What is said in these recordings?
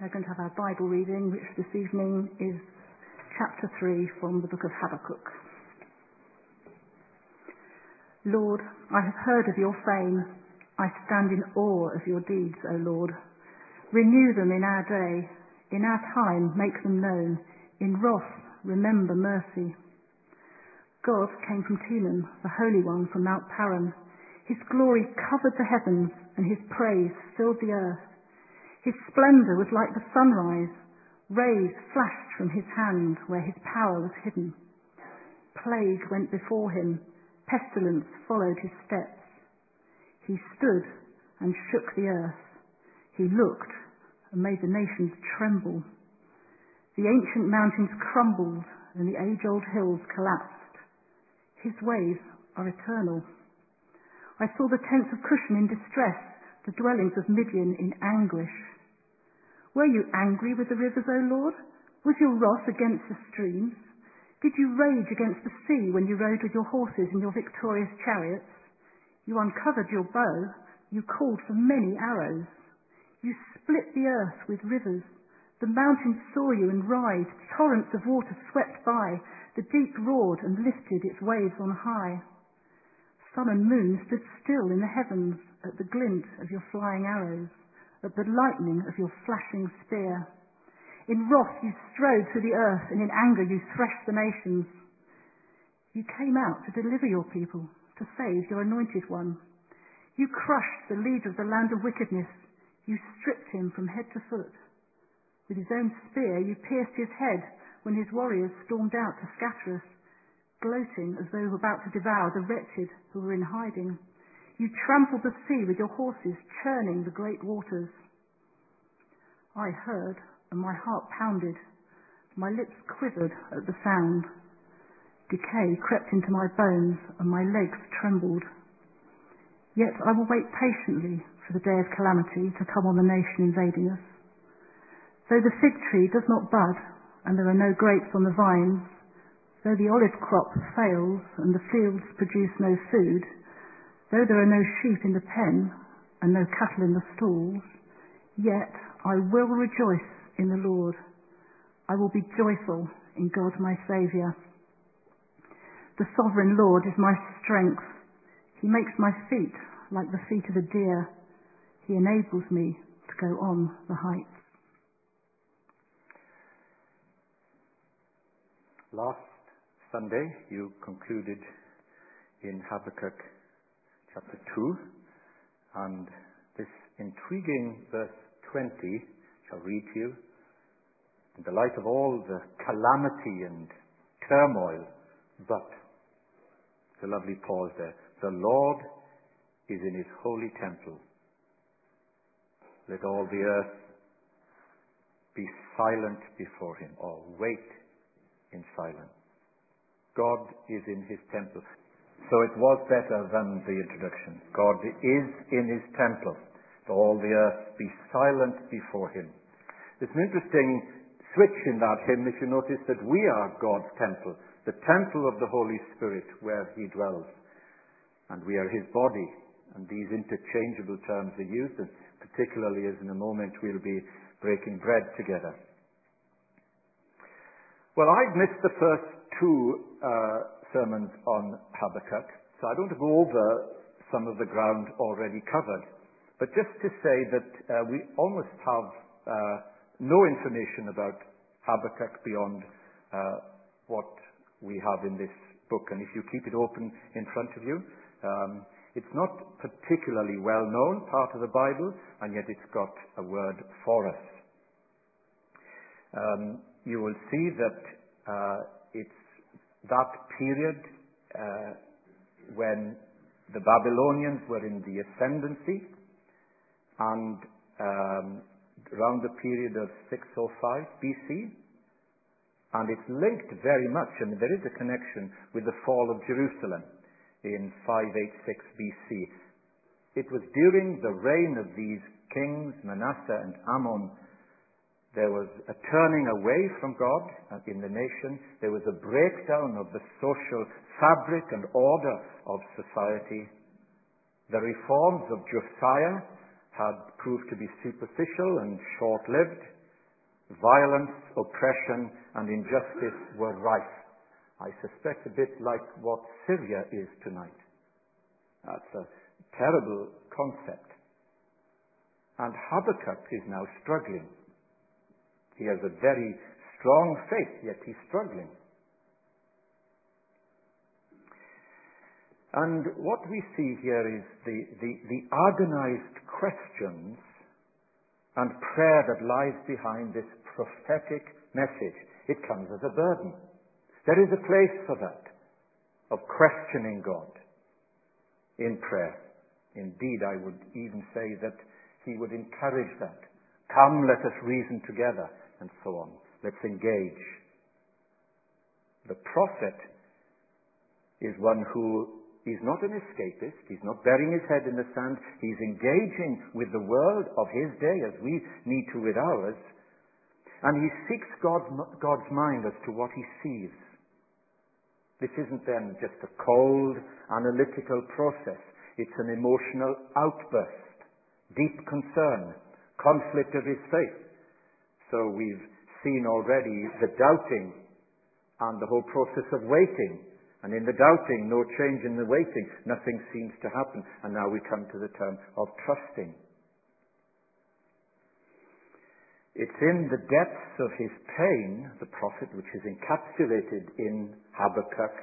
We're going to have our Bible reading, which this evening is chapter 3 from the book of Habakkuk. Lord, I have heard of your fame. I stand in awe of your deeds, O Lord. Renew them in our day. In our time, make them known. In wrath, remember mercy. God came from Teman, the Holy One from Mount Paran. His glory covered the heavens, and his praise filled the earth. His splendour was like the sunrise. Rays flashed from his hand where his power was hidden. Plague went before him. Pestilence followed his steps. He stood and shook the earth. He looked and made the nations tremble. The ancient mountains crumbled and the age-old hills collapsed. His ways are eternal. I saw the tents of Cushan in distress, the dwellings of Midian in anguish. Were you angry with the rivers, O Lord? Was your wrath against the streams? Did you rage against the sea when you rode with your horses in your victorious chariots? You uncovered your bow. You called for many arrows. You split the earth with rivers. The mountains saw you and writhed. Torrents of water swept by. The deep roared and lifted its waves on high. Sun and moon stood still in the heavens at the glint of your flying arrows, at the lightning of your flashing spear. In wrath you strode through the earth, and in anger you threshed the nations. You came out to deliver your people, to save your anointed one. You crushed the leader of the land of wickedness. You stripped him from head to foot. With his own spear you pierced his head when his warriors stormed out to scatter us, gloating as though about to devour the wretched who were in hiding. You trampled the sea with your horses, churning the great waters. I heard and my heart pounded. My lips quivered at the sound. Decay crept into my bones and my legs trembled. Yet I will wait patiently for the day of calamity to come on the nation invading us. Though the fig tree does not bud and there are no grapes on the vines, though the olive crop fails and the fields produce no food, though there are no sheep in the pen and no cattle in the stalls, yet I will rejoice in the Lord. I will be joyful in God my Saviour. The sovereign Lord is my strength. He makes my feet like the feet of a deer. He enables me to go on the heights. Last Sunday, you concluded in Habakkuk chapter 2, and this intriguing verse 20 shall read to you in the light of all the calamity and turmoil, but the lovely pause there. The Lord is in his holy temple. Let all the earth be silent before him, or wait in silence. God is in his temple. So it was better than the introduction. God is in his temple. All the earth be silent before him. There's an interesting switch in that hymn if you notice that we are God's temple, the temple of the Holy Spirit where He dwells. And we are His body. And these interchangeable terms are used, and particularly as in a moment we'll be breaking bread together. Well, I've missed the first two uh, sermons on Habakkuk, so I don't want to go over some of the ground already covered. But just to say that uh, we almost have uh, no information about Habakkuk beyond uh, what we have in this book. And if you keep it open in front of you, um, it's not particularly well known part of the Bible, and yet it's got a word for us. Um, you will see that uh, that period uh, when the Babylonians were in the ascendancy, and um, around the period of 605 BC. And it's linked very much, I and there is a connection with the fall of Jerusalem in 586 BC. It was during the reign of these kings, Manasseh and Amon, there was a turning away from God in the nation. There was a breakdown of the social fabric and order of society. The reforms of Josiah had proved to be superficial and short lived. Violence, oppression, and injustice were rife. I suspect a bit like what Syria is tonight. That's a terrible concept. And Habakkuk is now struggling. He has a very strong faith, yet he's struggling. And what we see here is the, the, the agonized questions and prayer that lies behind this prophetic message. It comes as a burden. There is a place for that, of questioning God in prayer. Indeed, I would even say that he would encourage that. Come, let us reason together, and so on. Let's engage. The prophet is one who is not an escapist. He's not burying his head in the sand. He's engaging with the world of his day as we need to with ours. And he seeks God's, God's mind as to what he sees. This isn't then just a cold, analytical process. It's an emotional outburst, deep concern, conflict of his faith. So we've seen already the doubting and the whole process of waiting. And in the doubting, no change in the waiting, nothing seems to happen. And now we come to the term of trusting. It's in the depths of his pain, the prophet, which is encapsulated in Habakkuk,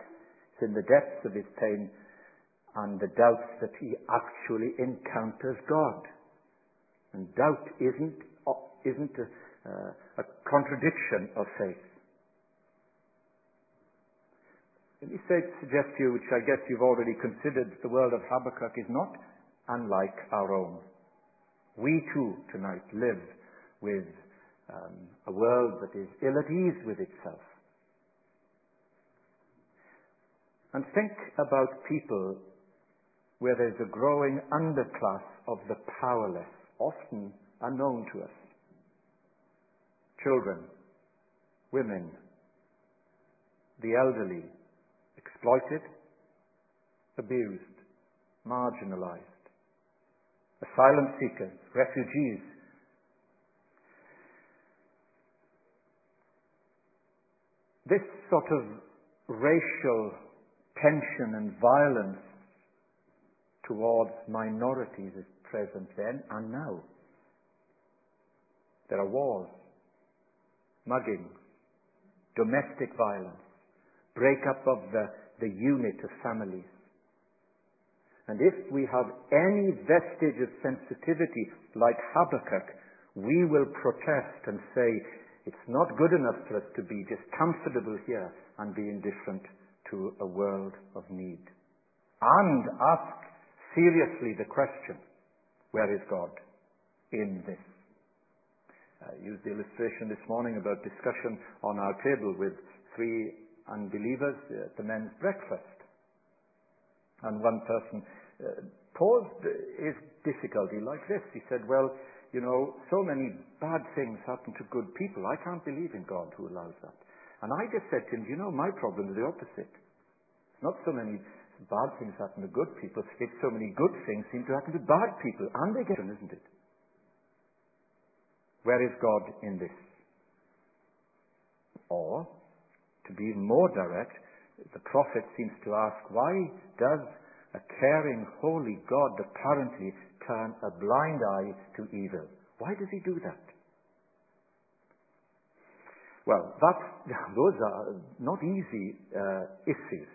it's in the depths of his pain and the doubts that he actually encounters God. And doubt isn't, isn't a, a contradiction of faith. Let me suggest to you, which I guess you've already considered, the world of Habakkuk is not unlike our own. We too tonight live with um, a world that is ill at ease with itself. And think about people where there's a growing underclass of the powerless, often unknown to us. Children, women, the elderly, exploited, abused, marginalized, asylum seekers, refugees, This sort of racial tension and violence towards minorities is present then and now. There are wars, muggings, domestic violence, breakup of the, the unit of families. And if we have any vestige of sensitivity like Habakkuk, we will protest and say, it's not good enough for us to be just comfortable here and be indifferent to a world of need. And ask seriously the question, where is God in this? I used the illustration this morning about discussion on our table with three unbelievers at the men's breakfast. And one person uh, posed his difficulty like this. He said, well, you know, so many bad things happen to good people. I can't believe in God who allows that. And I just said to him, you know, my problem is the opposite. It's not so many bad things happen to good people, it's so many good things seem to happen to bad people. And they get isn't it? Where is God in this? Or, to be more direct, the prophet seems to ask, why does a caring, holy God apparently turn a blind eye to evil. Why does he do that? Well, those are not easy uh, issues.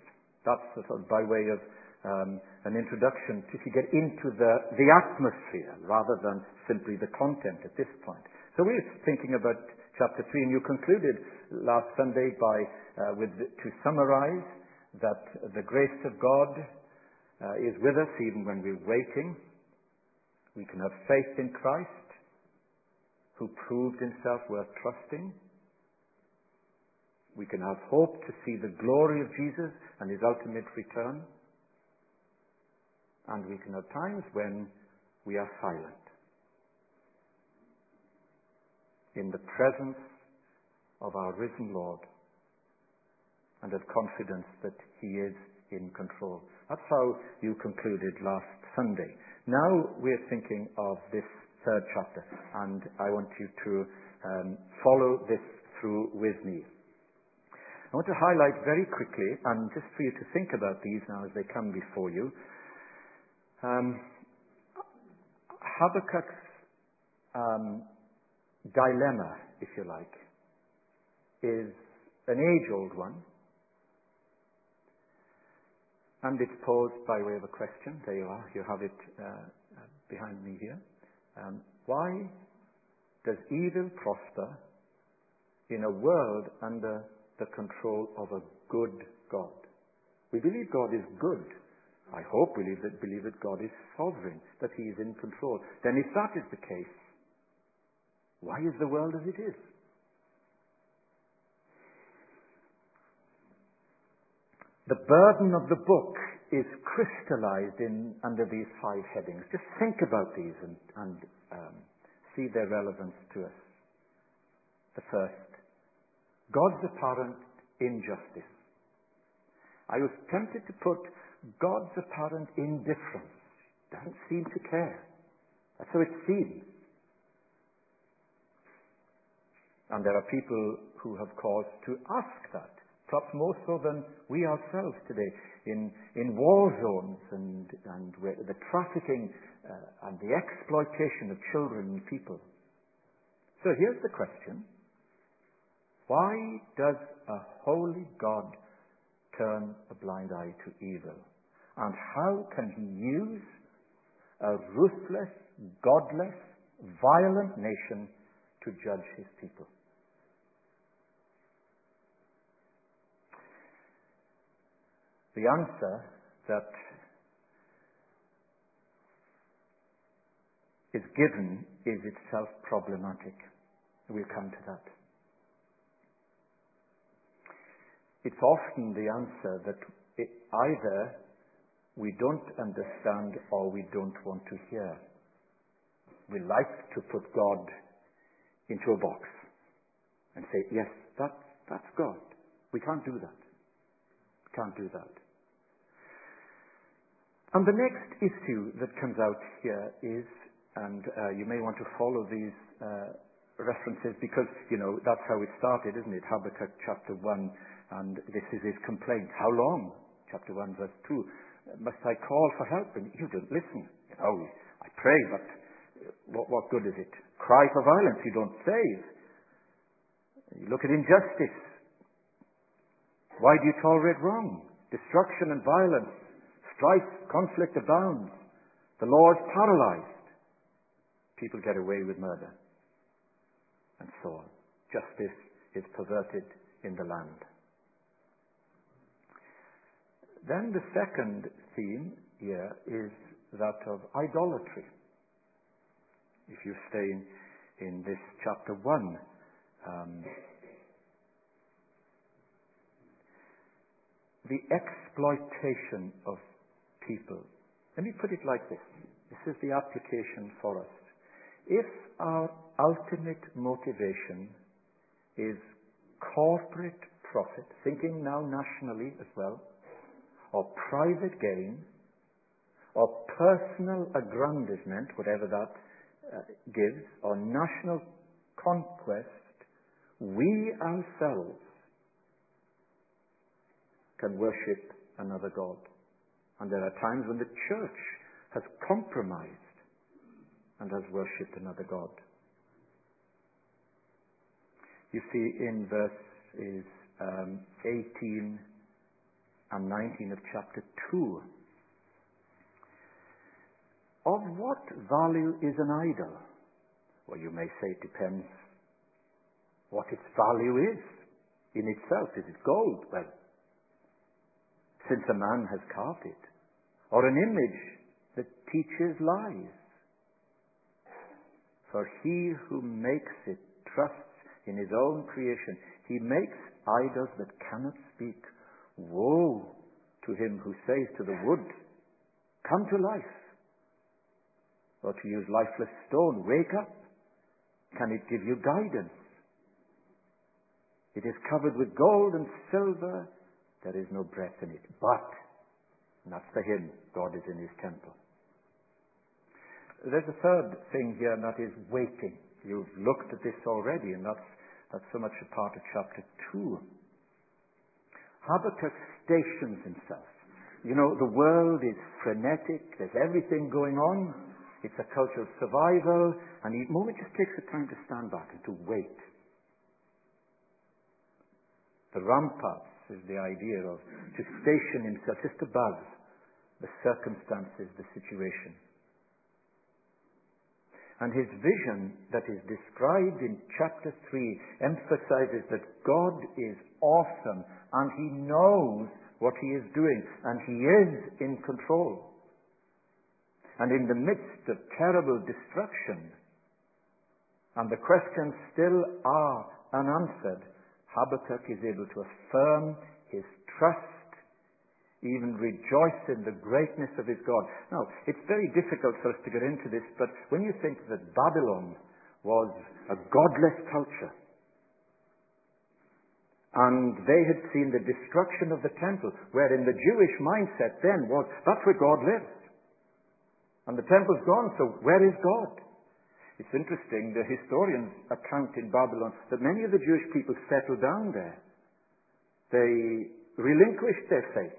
That's sort of by way of um, an introduction to, to get into the, the atmosphere rather than simply the content at this point. So we're thinking about chapter 3, and you concluded last Sunday by, uh, with, to summarize that the grace of God uh, is with us even when we're waiting we can have faith in Christ, who proved himself worth trusting. We can have hope to see the glory of Jesus and his ultimate return. And we can have times when we are silent. In the presence of our risen Lord and have confidence that he is in control. That's how you concluded last Sunday. Now we're thinking of this third chapter. And I want you to um, follow this through with me. I want to highlight very quickly, and just for you to think about these now as they come before you, um, Habakkuk's um, dilemma, if you like, is an age-old one, and it's posed by way of a question. There you are. You have it uh, behind me here. Um, why does evil prosper in a world under the control of a good God? We believe God is good. I hope we believe that, believe that God is sovereign, that He is in control. Then, if that is the case, why is the world as it is? The burden of the book is crystallized in, under these five headings. Just think about these and, and um, see their relevance to us. The first, God's apparent injustice. I was tempted to put God's apparent indifference. Doesn't seem to care. That's how it seems. And there are people who have cause to ask that perhaps more so than we ourselves today, in, in war zones and, and the trafficking uh, and the exploitation of children and people. So here's the question. Why does a holy God turn a blind eye to evil? And how can he use a ruthless, godless, violent nation to judge his people? The answer that is given is itself problematic. We'll come to that. It's often the answer that either we don't understand or we don't want to hear. We like to put God into a box and say, yes, that, that's God. We can't do that. Can't do that. And the next issue that comes out here is, and uh, you may want to follow these uh, references because, you know, that's how it started, isn't it? Habakkuk chapter 1, and this is his complaint. How long? Chapter 1, verse 2. Must I call for help? And you don't listen. You know, I pray, but what, what good is it? Cry for violence, you don't save. You look at injustice. Why do you tolerate wrong? Destruction and violence, strife, conflict abounds. The law is paralyzed. People get away with murder. And so on. Justice is perverted in the land. Then the second theme here is that of idolatry. If you stay in, in this chapter 1, um, the exploitation of people. Let me put it like this. This is the application for us. If our ultimate motivation is corporate profit, thinking now nationally as well, or private gain, or personal aggrandizement, whatever that uh, gives, or national conquest, we ourselves can worship another God. And there are times when the church has compromised and has worshipped another God. You see in verses um, 18 and 19 of chapter 2. Of what value is an idol? Well, you may say it depends what its value is in itself. Is it gold? Well, since a man has carved it, or an image that teaches lies. For he who makes it trusts in his own creation. He makes idols that cannot speak. Woe to him who says to the wood, Come to life. Or to use lifeless stone, Wake up. Can it give you guidance? It is covered with gold and silver there is no breath in it. But, and that's for him, God is in his temple. there's a third thing here, and that is waiting. You've looked at this already, and that's, that's so much a part of chapter 2. Habakkuk stations himself. You know, the world is frenetic, there's everything going on, it's a culture of survival, and he moment just takes the time to stand back and to wait. The ramparts is the idea of to station himself just above the circumstances, the situation. And his vision that is described in chapter 3 emphasizes that God is awesome and he knows what he is doing and he is in control. And in the midst of terrible destruction, and the questions still are unanswered, Habakkuk is able to affirm his trust even rejoice in the greatness of his God. Now, it's very difficult for us to get into this, but when you think that Babylon was a godless culture, and they had seen the destruction of the temple, wherein the Jewish mindset then was, that's where God lives. And the temple's gone, so where is God? It's interesting, the historians account in Babylon that many of the Jewish people settled down there. They relinquished their faith.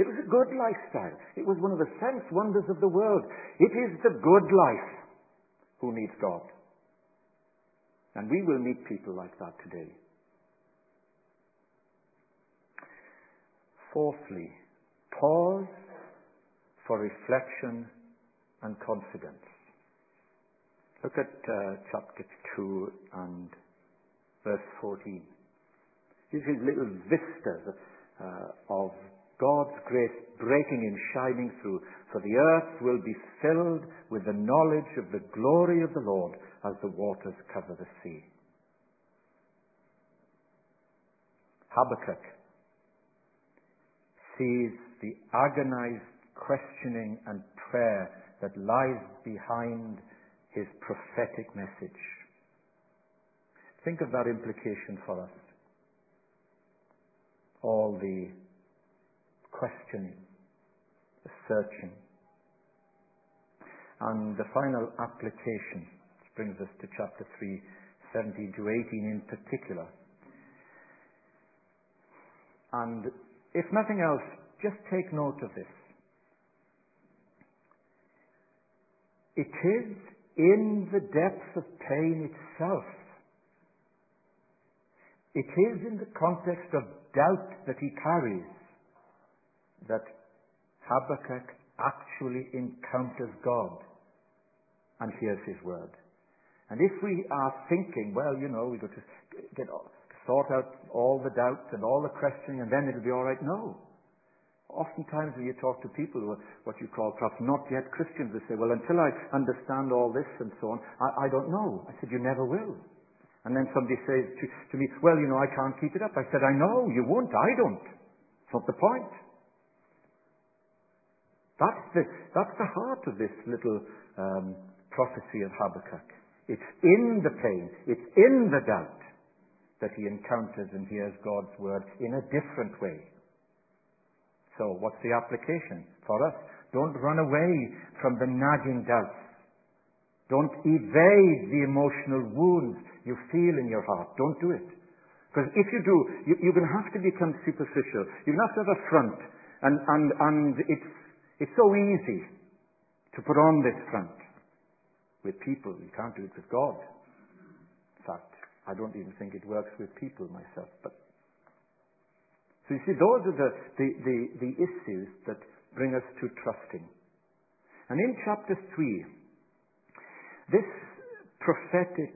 It was a good lifestyle. It was one of the sense wonders of the world. It is the good life who needs God. And we will meet people like that today. Fourthly, pause for reflection and confidence. Look at uh, chapter 2 and verse 14. These little vistas uh, of God's grace breaking and shining through. For the earth will be filled with the knowledge of the glory of the Lord as the waters cover the sea. Habakkuk sees the agonized questioning and prayer that lies behind his prophetic message. Think of that implication for us. All the questioning, the searching. And the final application, which brings us to chapter 3, 17 to 18 in particular. And if nothing else, just take note of this. It is in the depth of pain itself. It is in the context of doubt that he carries that Habakkuk actually encounters God and hears his word. And if we are thinking, well, you know, we've got to get, sort out all the doubts and all the questioning and then it'll be all right, no. Oftentimes when you talk to people who are what you call perhaps not yet Christians, they say, well, until I understand all this and so on, I, I don't know. I said, you never will. And then somebody says to, to me, well, you know, I can't keep it up. I said, I know, you won't, I don't. It's not the point. That's the, that's the heart of this little um, prophecy of Habakkuk. It's in the pain, it's in the doubt that he encounters and hears God's word in a different way. So, what's the application for us? Don't run away from the nagging doubts. Don't evade the emotional wounds you feel in your heart. Don't do it. Because if you do, you, you're going to have to become superficial. You're going to have to have a front. And, and, and it's it's so easy to put on this front with people. You can't do it with God. In fact, I don't even think it works with people myself. But so you see, those are the, the, the, the issues that bring us to trusting. And in chapter 3, this prophetic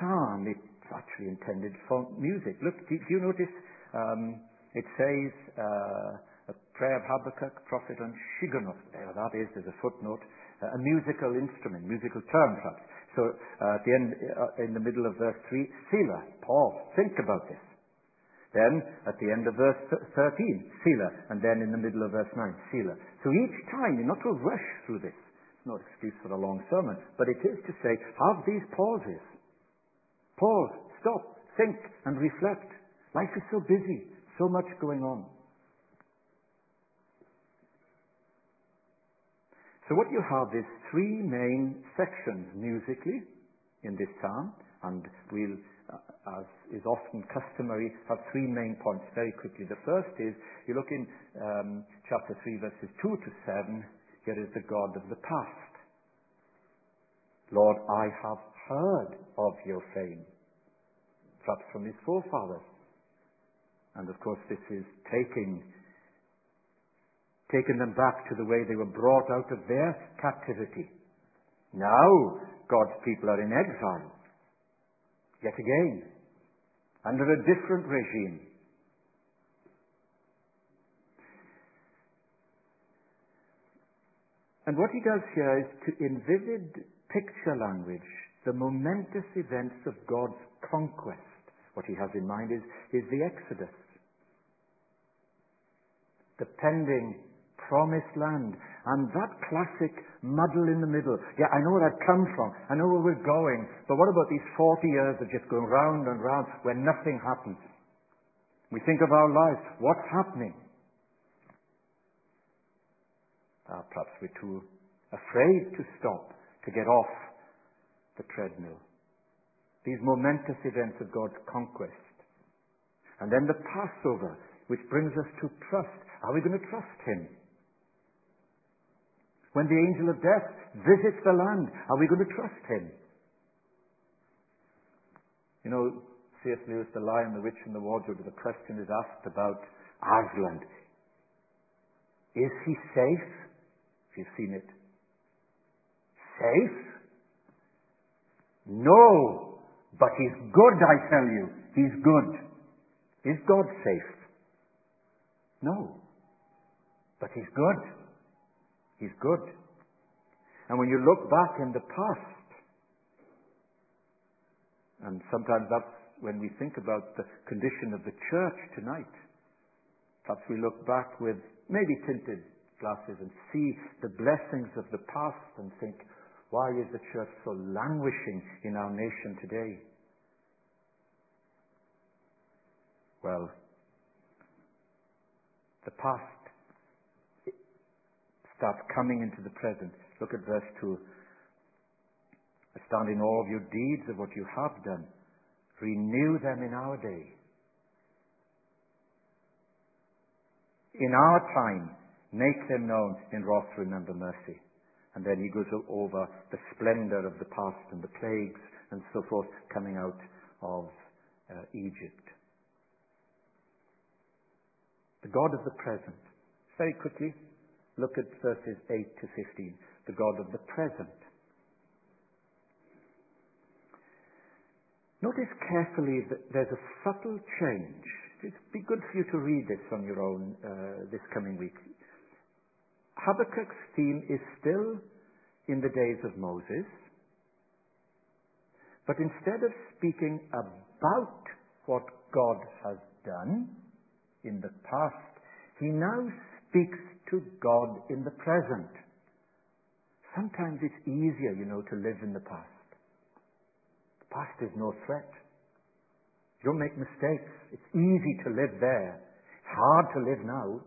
psalm, it's actually intended for music. Look, do, do you notice um, it says, uh, a prayer of Habakkuk, prophet on Shigionoth. There that is, there's a footnote. A musical instrument, musical term perhaps. So uh, at the end, uh, in the middle of verse 3, Selah, pause, think about this. Then at the end of verse 13, Selah, and then in the middle of verse 9, Selah. So each time, you're not to rush through this. It's no excuse for a long sermon, but it is to say, have these pauses. Pause, stop, think, and reflect. Life is so busy, so much going on. So what you have is three main sections musically in this psalm, and we'll, as is often customary, have three main points very quickly. The first is, you look in um, chapter 3, verses 2 to 7, here is the God of the past. Lord, I have heard of your fame, perhaps from his forefathers. And of course, this is taking taken them back to the way they were brought out of their captivity. Now, God's people are in exile. Yet again, under a different regime. And what he does here is to, in vivid picture language, the momentous events of God's conquest. What he has in mind is, is the Exodus. The pending promised land. And that classic muddle in the middle. Yeah, I know where that comes from. I know where we're going. But what about these 40 years of just going round and round where nothing happens? We think of our lives. What's happening? Uh, perhaps we're too afraid to stop, to get off the treadmill. These momentous events of God's conquest. And then the Passover, which brings us to trust. Are we going to trust Him? When the angel of death visits the land, are we going to trust him? You know, C.S. Lewis, The Lion, the Witch, and the Wardrobe, the question is asked about Aslan. Is he safe? If you've seen it. Safe? No. But he's good, I tell you. He's good. Is God safe? No. But he's good. He's good. And when you look back in the past, and sometimes that's when we think about the condition of the church tonight, perhaps we look back with maybe tinted glasses and see the blessings of the past and think, why is the church so languishing in our nation today? Well, the past starts coming into the present. Look at verse 2. Stand in all of your deeds of what you have done. Renew them in our day. In our time, make them known. In wrath, remember mercy. And then he goes over the splendor of the past and the plagues and so forth coming out of uh, Egypt. The God of the present. Very quickly, Look at verses 8 to 15. The God of the present. Notice carefully that there's a subtle change. It'd be good for you to read this on your own uh, this coming week. Habakkuk's theme is still in the days of Moses, but instead of speaking about what God has done in the past, he now speaks to God in the present. Sometimes it's easier, you know, to live in the past. The past is no threat. You don't make mistakes. It's easy to live there. It's hard to live now.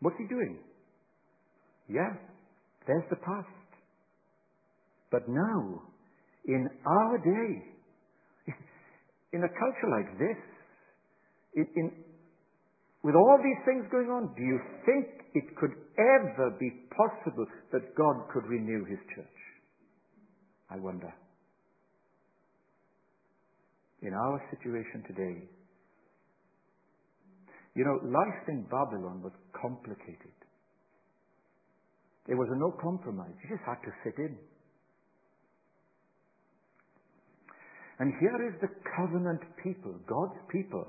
What's he doing? Yeah, there's the past. But now, in our day, in a culture like this, in, in, with all these things going on, do you think it could ever be possible that God could renew his church? I wonder. In our situation today, you know, life in Babylon was complicated. There was no compromise. You just had to fit in. And here is the covenant people, God's people,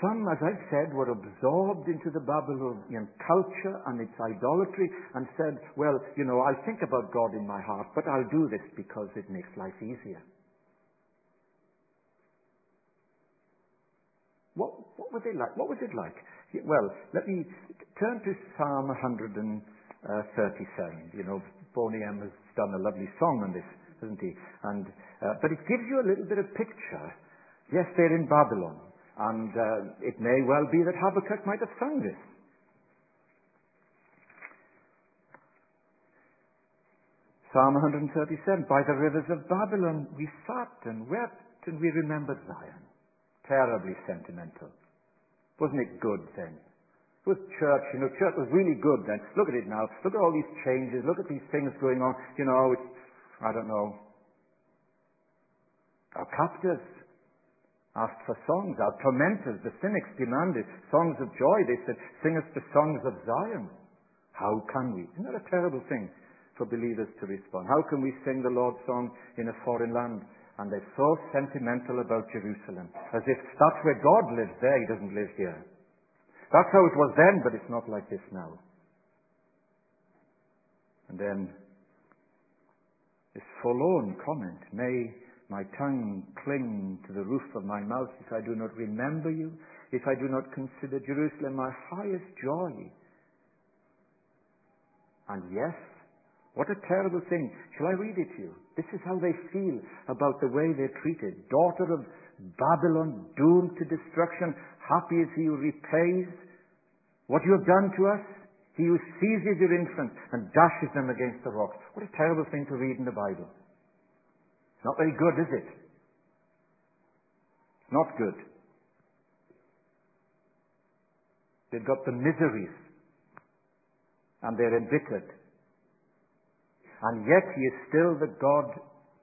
some, as I've said, were absorbed into the Babylonian culture and its idolatry and said, well, you know, I'll think about God in my heart, but I'll do this because it makes life easier. What, what were they like? What was it like? Well, let me turn to Psalm 137. You know, Boney M has done a lovely song on this, hasn't he? And, uh, but it gives you a little bit of picture. Yes, they're in Babylon. And uh, it may well be that Habakkuk might have sung this. Psalm 137 By the rivers of Babylon we sat and wept and we remembered Zion. Terribly sentimental. Wasn't it good then? Was church, you know, church was really good then. Look at it now. Look at all these changes. Look at these things going on. You know, it's, I don't know. Our captors asked for songs. Our tormentors, the cynics, demanded songs of joy. They said, sing us the songs of Zion. How can we? Isn't that a terrible thing for believers to respond? How can we sing the Lord's song in a foreign land? And they're so sentimental about Jerusalem, as if that's where God lives there, He doesn't live here. That's how it was then, but it's not like this now. And then this forlorn comment, may my tongue cling to the roof of my mouth if I do not remember you, if I do not consider Jerusalem my highest joy. And yes, what a terrible thing. Shall I read it to you? This is how they feel about the way they're treated. Daughter of Babylon, doomed to destruction, happy is he who repays what you have done to us. He who seizes your infants and dashes them against the rocks. What a terrible thing to read in the Bible. Not very good, is it? Not good. They've got the miseries and they're embittered. And yet he is still the God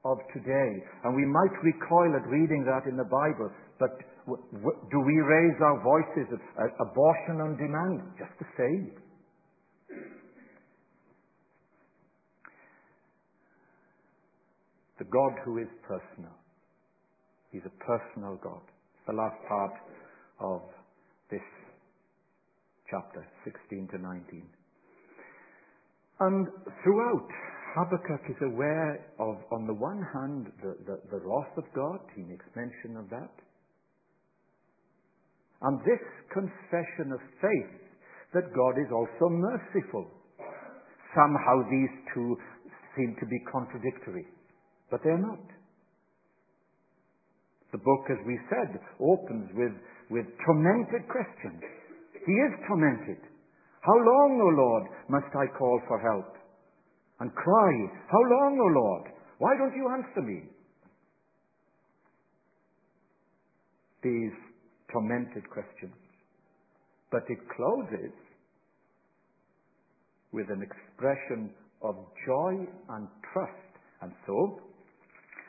of today. And we might recoil at reading that in the Bible, but w- w- do we raise our voices uh, abortion on demand? Just the same. The God who is personal. He's a personal God. The last part of this chapter, 16 to 19. And throughout, Habakkuk is aware of, on the one hand, the, the, the wrath of God. He makes mention of that. And this confession of faith that God is also merciful. Somehow these two seem to be contradictory. But they're not. The book, as we said, opens with, with tormented questions. He is tormented. How long, O Lord, must I call for help? And cry, How long, O Lord? Why don't you answer me? These tormented questions. But it closes with an expression of joy and trust. And so,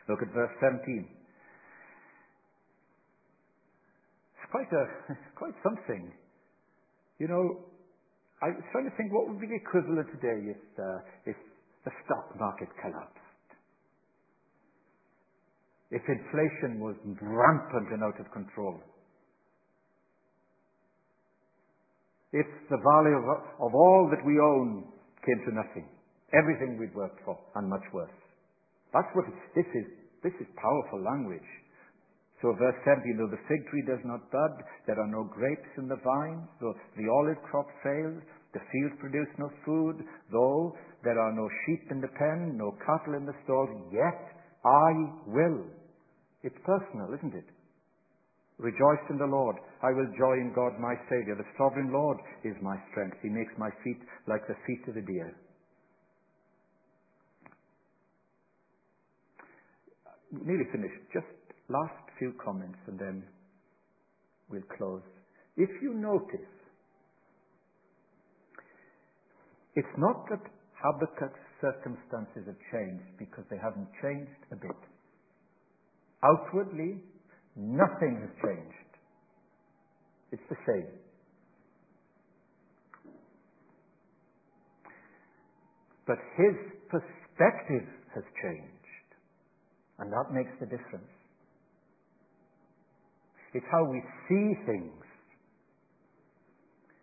Look at verse 17. It's quite, a, quite something. You know, I was trying to think what would be the equivalent today if, uh, if the stock market collapsed. If inflation was rampant and out of control. If the value of, of all that we own came to nothing. Everything we'd worked for and much worse. That's what this is. This is powerful language. So verse 17, though the fig tree does not bud, there are no grapes in the vines, though the olive crop fails, the fields produce no food, though there are no sheep in the pen, no cattle in the stalls, yet I will. It's personal, isn't it? Rejoice in the Lord. I will joy in God my Saviour. The sovereign Lord is my strength. He makes my feet like the feet of a deer. Nearly finished. Just last few comments and then we'll close. If you notice, it's not that Habakkuk's circumstances have changed because they haven't changed a bit. Outwardly, nothing has changed. It's the same. But his perspective has changed. And that makes the difference. It's how we see things.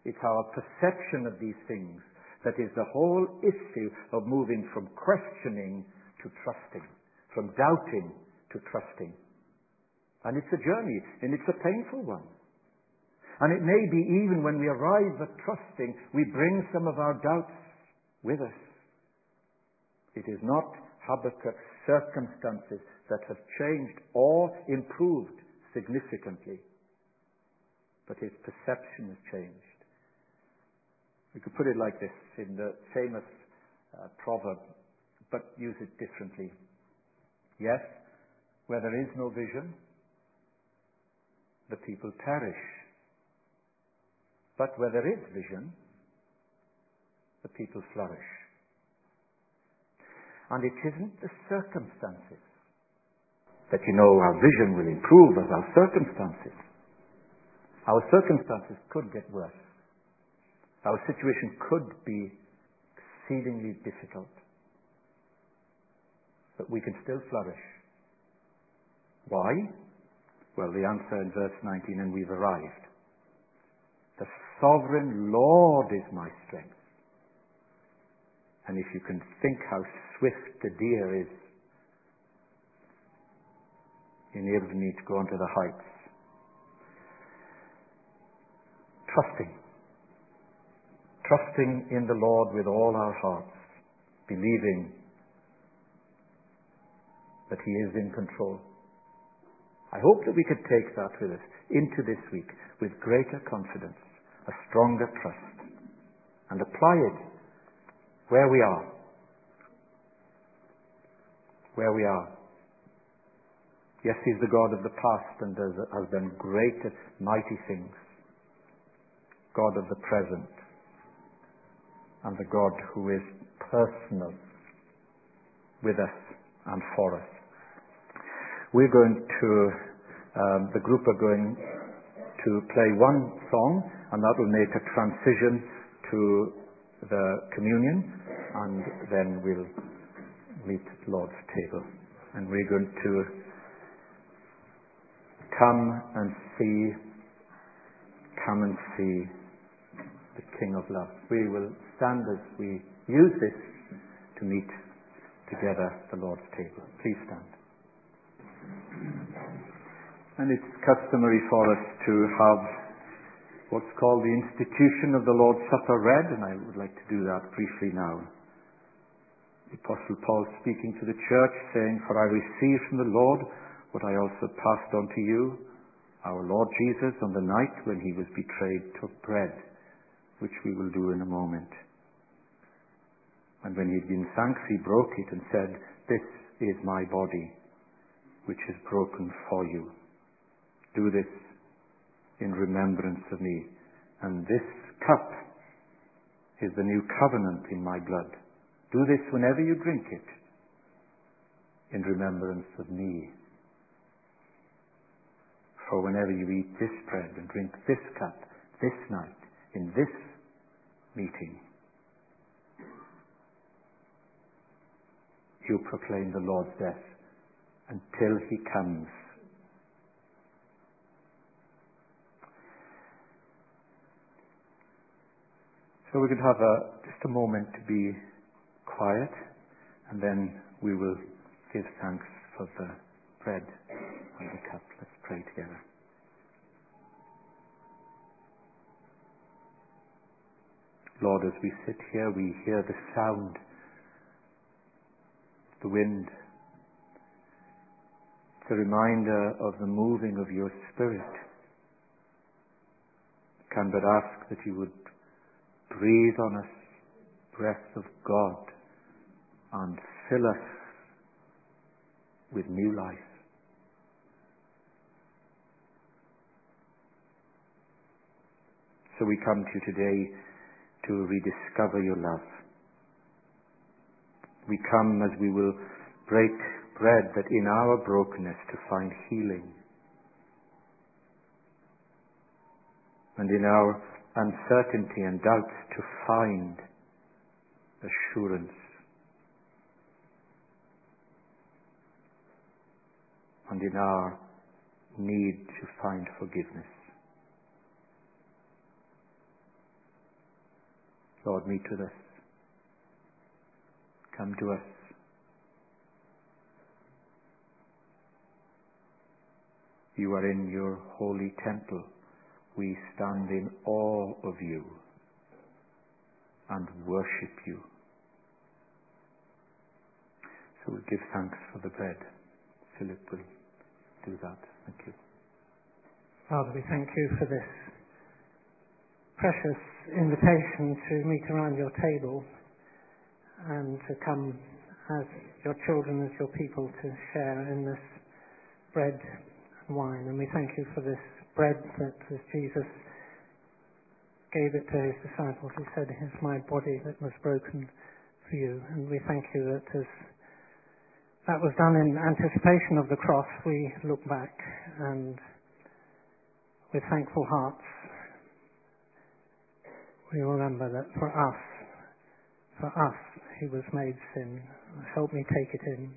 It's our perception of these things that is the whole issue of moving from questioning to trusting, from doubting to trusting. And it's a journey, and it's a painful one. And it may be even when we arrive at trusting, we bring some of our doubts with us. It is not Habakkuk's circumstances that have changed or improved significantly. but his perception has changed. We could put it like this in the famous uh, proverb, but use it differently. Yes, where there is no vision, the people perish. But where there is vision, the people flourish. And it isn't the circumstances that you know our vision will improve as our circumstances. Our circumstances could get worse. Our situation could be exceedingly difficult. But we can still flourish. Why? Well, the answer in verse 19, and we've arrived. The sovereign Lord is my strength. And if you can think how swift the deer is, you enables me to go onto the heights. Trusting. Trusting in the Lord with all our hearts, believing that He is in control. I hope that we could take that with us into this week with greater confidence, a stronger trust, and apply it where we are. Where we are. Yes, He's the God of the past and has done great, mighty things. God of the present and the God who is personal with us and for us. We're going to, um, the group are going to play one song, and that will make a transition to the communion, and then we'll meet at the Lord's table. And we're going to come and see, come and see the King of Love. We will stand as we use this to meet together the Lord's table. Please stand. And it's customary for us to have what's called the institution of the Lord's Supper read, and I would like to do that briefly now. The Apostle Paul speaking to the church, saying, For I received from the Lord what I also passed on to you. Our Lord Jesus, on the night when he was betrayed, took bread, which we will do in a moment. And when he had given thanks, he broke it and said, This is my body which is broken for you. Do this in remembrance of me. And this cup is the new covenant in my blood. Do this whenever you drink it in remembrance of me. For whenever you eat this bread and drink this cup this night in this meeting, you proclaim the Lord's death until he comes. So we could have just a moment to be quiet, and then we will give thanks for the bread and the cup. Let's pray together. Lord, as we sit here, we hear the sound, the wind, it's a reminder of the moving of your Spirit. Can but ask that you would breathe on us breath of God and fill us with new life. So we come to you today to rediscover your love. We come as we will break bread that in our brokenness to find healing. And in our uncertainty and doubts to find assurance. And in our need to find forgiveness. Lord, meet with us. Come to us. You are in your holy temple. We stand in awe of you and worship you. So we give thanks for the bread. Philip will do that. Thank you. Father, we thank you for this precious invitation to meet around your table and to come as your children, as your people, to share in this bread and wine. And we thank you for this bread that as Jesus gave it to his disciples, he said, Here's my body that was broken for you. And we thank you that as that was done in anticipation of the cross, we look back and with thankful hearts, we remember that for us, for us, he was made sin. Help me take it in.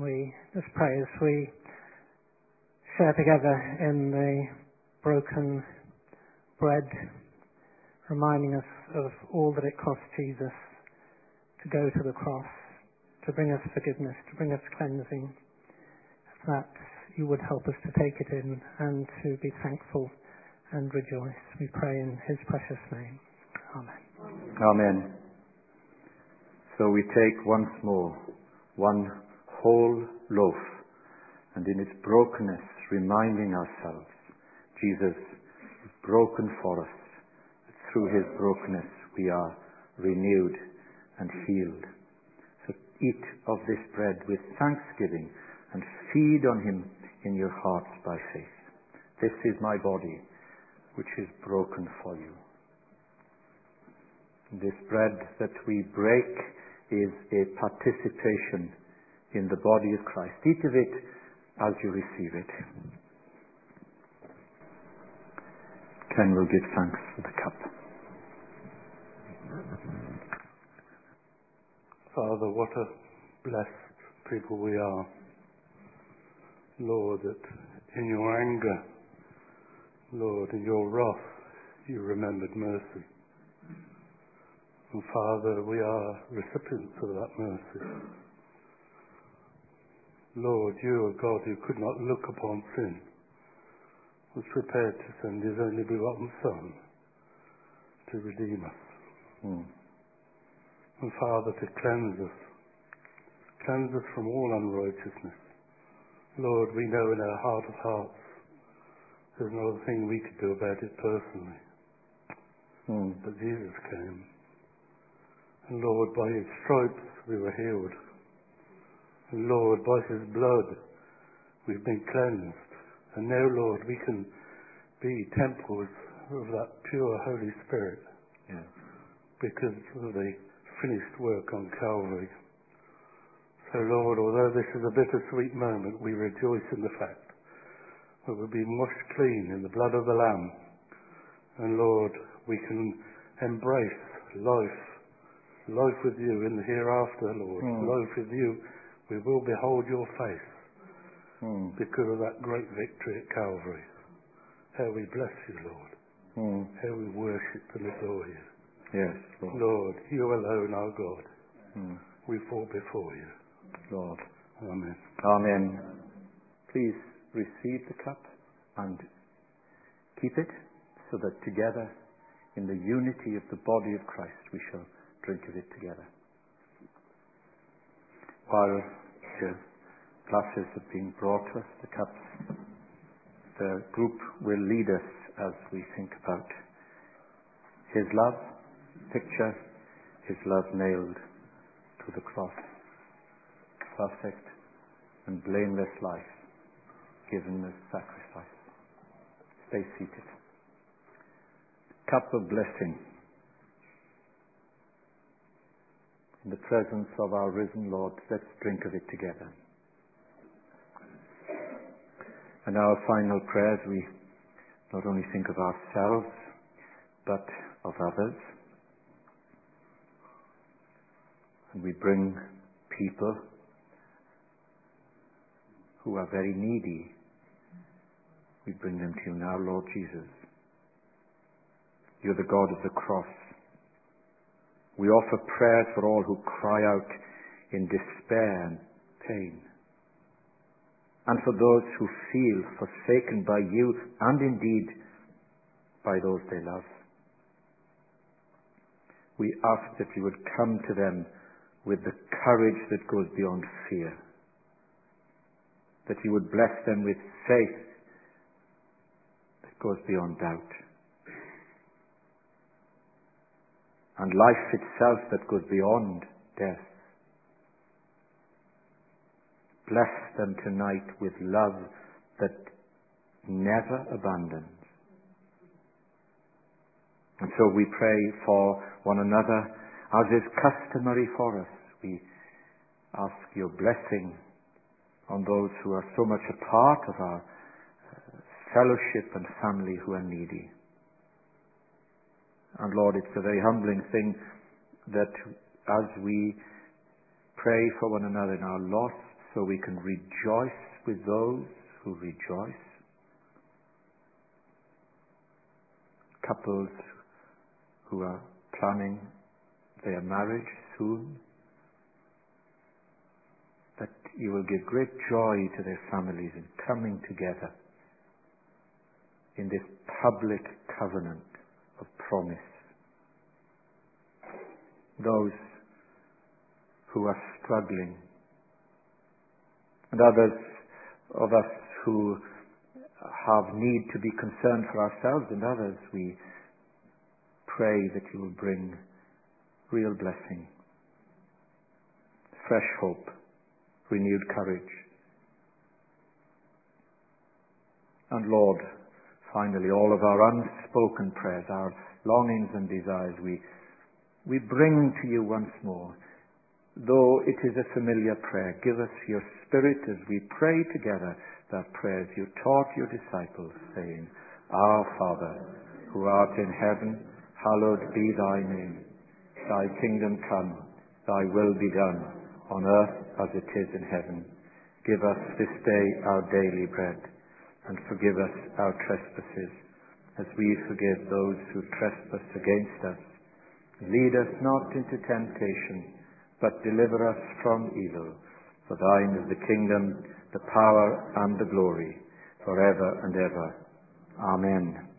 We just pray as we share together in the broken bread, reminding us of all that it cost Jesus to go to the cross, to bring us forgiveness, to bring us cleansing, that you would help us to take it in and to be thankful and rejoice. We pray in his precious name. Amen. Amen. So we take once more one whole loaf and in its brokenness reminding ourselves Jesus is broken for us. Through his brokenness we are renewed and healed. So eat of this bread with thanksgiving and feed on him in your hearts by faith. This is my body which is broken for you. This bread that we break is a participation in the body of Christ. Eat of it as you receive it. Ken will give thanks for the cup. Father, what a blessed people we are. Lord, that in your anger, Lord, in your wrath, you remembered mercy. And Father, we are recipients of that mercy. Lord, you are God who could not look upon sin, was prepared to send his only begotten Son to redeem us. Mm. And Father, to cleanse us, cleanse us from all unrighteousness. Lord, we know in our heart of hearts there's no thing we could do about it personally. Mm. But Jesus came and Lord, by his stripes we were healed. Lord, by his blood we've been cleansed. And now, Lord, we can be temples of that pure Holy Spirit. Yes. Because of the finished work on Calvary. So, Lord, although this is a bittersweet moment, we rejoice in the fact that we've been washed clean in the blood of the Lamb. And, Lord, we can embrace life life with you in the hereafter, Lord. Mm. Life with you. We will behold your face mm. because of that great victory at Calvary. How we bless you, Lord. Mm. How we worship and adore you. Yes, Lord. Lord, you alone are God. Mm. We fall before you. Lord. Amen. Amen. Please receive the cup and keep it so that together in the unity of the body of Christ we shall drink of it together. While the glasses are being brought to us, the cups, the group will lead us as we think about His love, picture His love nailed to the cross. Perfect and blameless life given as sacrifice. Stay seated. Cup of blessing. In the presence of our risen Lord, let's drink of it together. And our final prayers, we not only think of ourselves, but of others. And we bring people who are very needy. We bring them to you now, Lord Jesus. You're the God of the cross. We offer prayers for all who cry out in despair and pain. And for those who feel forsaken by you and indeed by those they love. We ask that you would come to them with the courage that goes beyond fear. That you would bless them with faith that goes beyond doubt. And life itself that goes beyond death. Bless them tonight with love that never abandons. And so we pray for one another as is customary for us. We ask your blessing on those who are so much a part of our uh, fellowship and family who are needy. And Lord, it's a very humbling thing that as we pray for one another in our loss, so we can rejoice with those who rejoice. Couples who are planning their marriage soon, that you will give great joy to their families in coming together in this public covenant of promise. Those who are struggling, and others of us who have need to be concerned for ourselves and others, we pray that you will bring real blessing, fresh hope, renewed courage. And Lord, finally, all of our unspoken prayers, our longings and desires, we, we bring to you once more. Though it is a familiar prayer, give us your spirit as we pray together that prayer you taught your disciples, saying, Our Father, who art in heaven, hallowed be thy name. Thy kingdom come, thy will be done, on earth as it is in heaven. Give us this day our daily bread, and forgive us our trespasses, as we forgive those who trespass against us. Lead us not into temptation, but deliver us from evil. For thine is the kingdom, the power, and the glory, forever and ever. Amen.